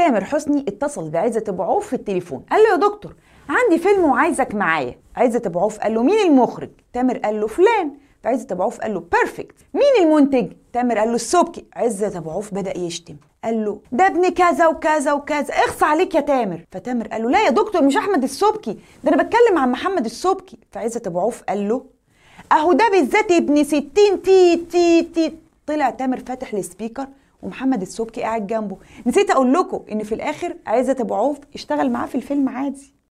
تامر حسني اتصل بعزت ابو عوف في التليفون. قال له يا دكتور عندي فيلم وعايزك معايا. عزت ابو عوف قال له مين المخرج؟ تامر قال له فلان. فعزت ابو عوف قال له perfect مين المنتج؟ تامر قال له السبكي. عزت ابو عوف بدأ يشتم. قال له ده ابن كذا وكذا وكذا. اخص عليك يا تامر. فتامر قال له لا يا دكتور مش أحمد السبكي. ده أنا بتكلم عن محمد السبكي. فعزت ابو عوف قال له أهو ده بالذات ابن ستين تي تي تي طلع تامر فاتح السبيكر ومحمد السبكي قاعد جنبه. نسيت أقول لكم إن في الآخر عزت ابو عوف اشتغل معاه في الفيلم عادي.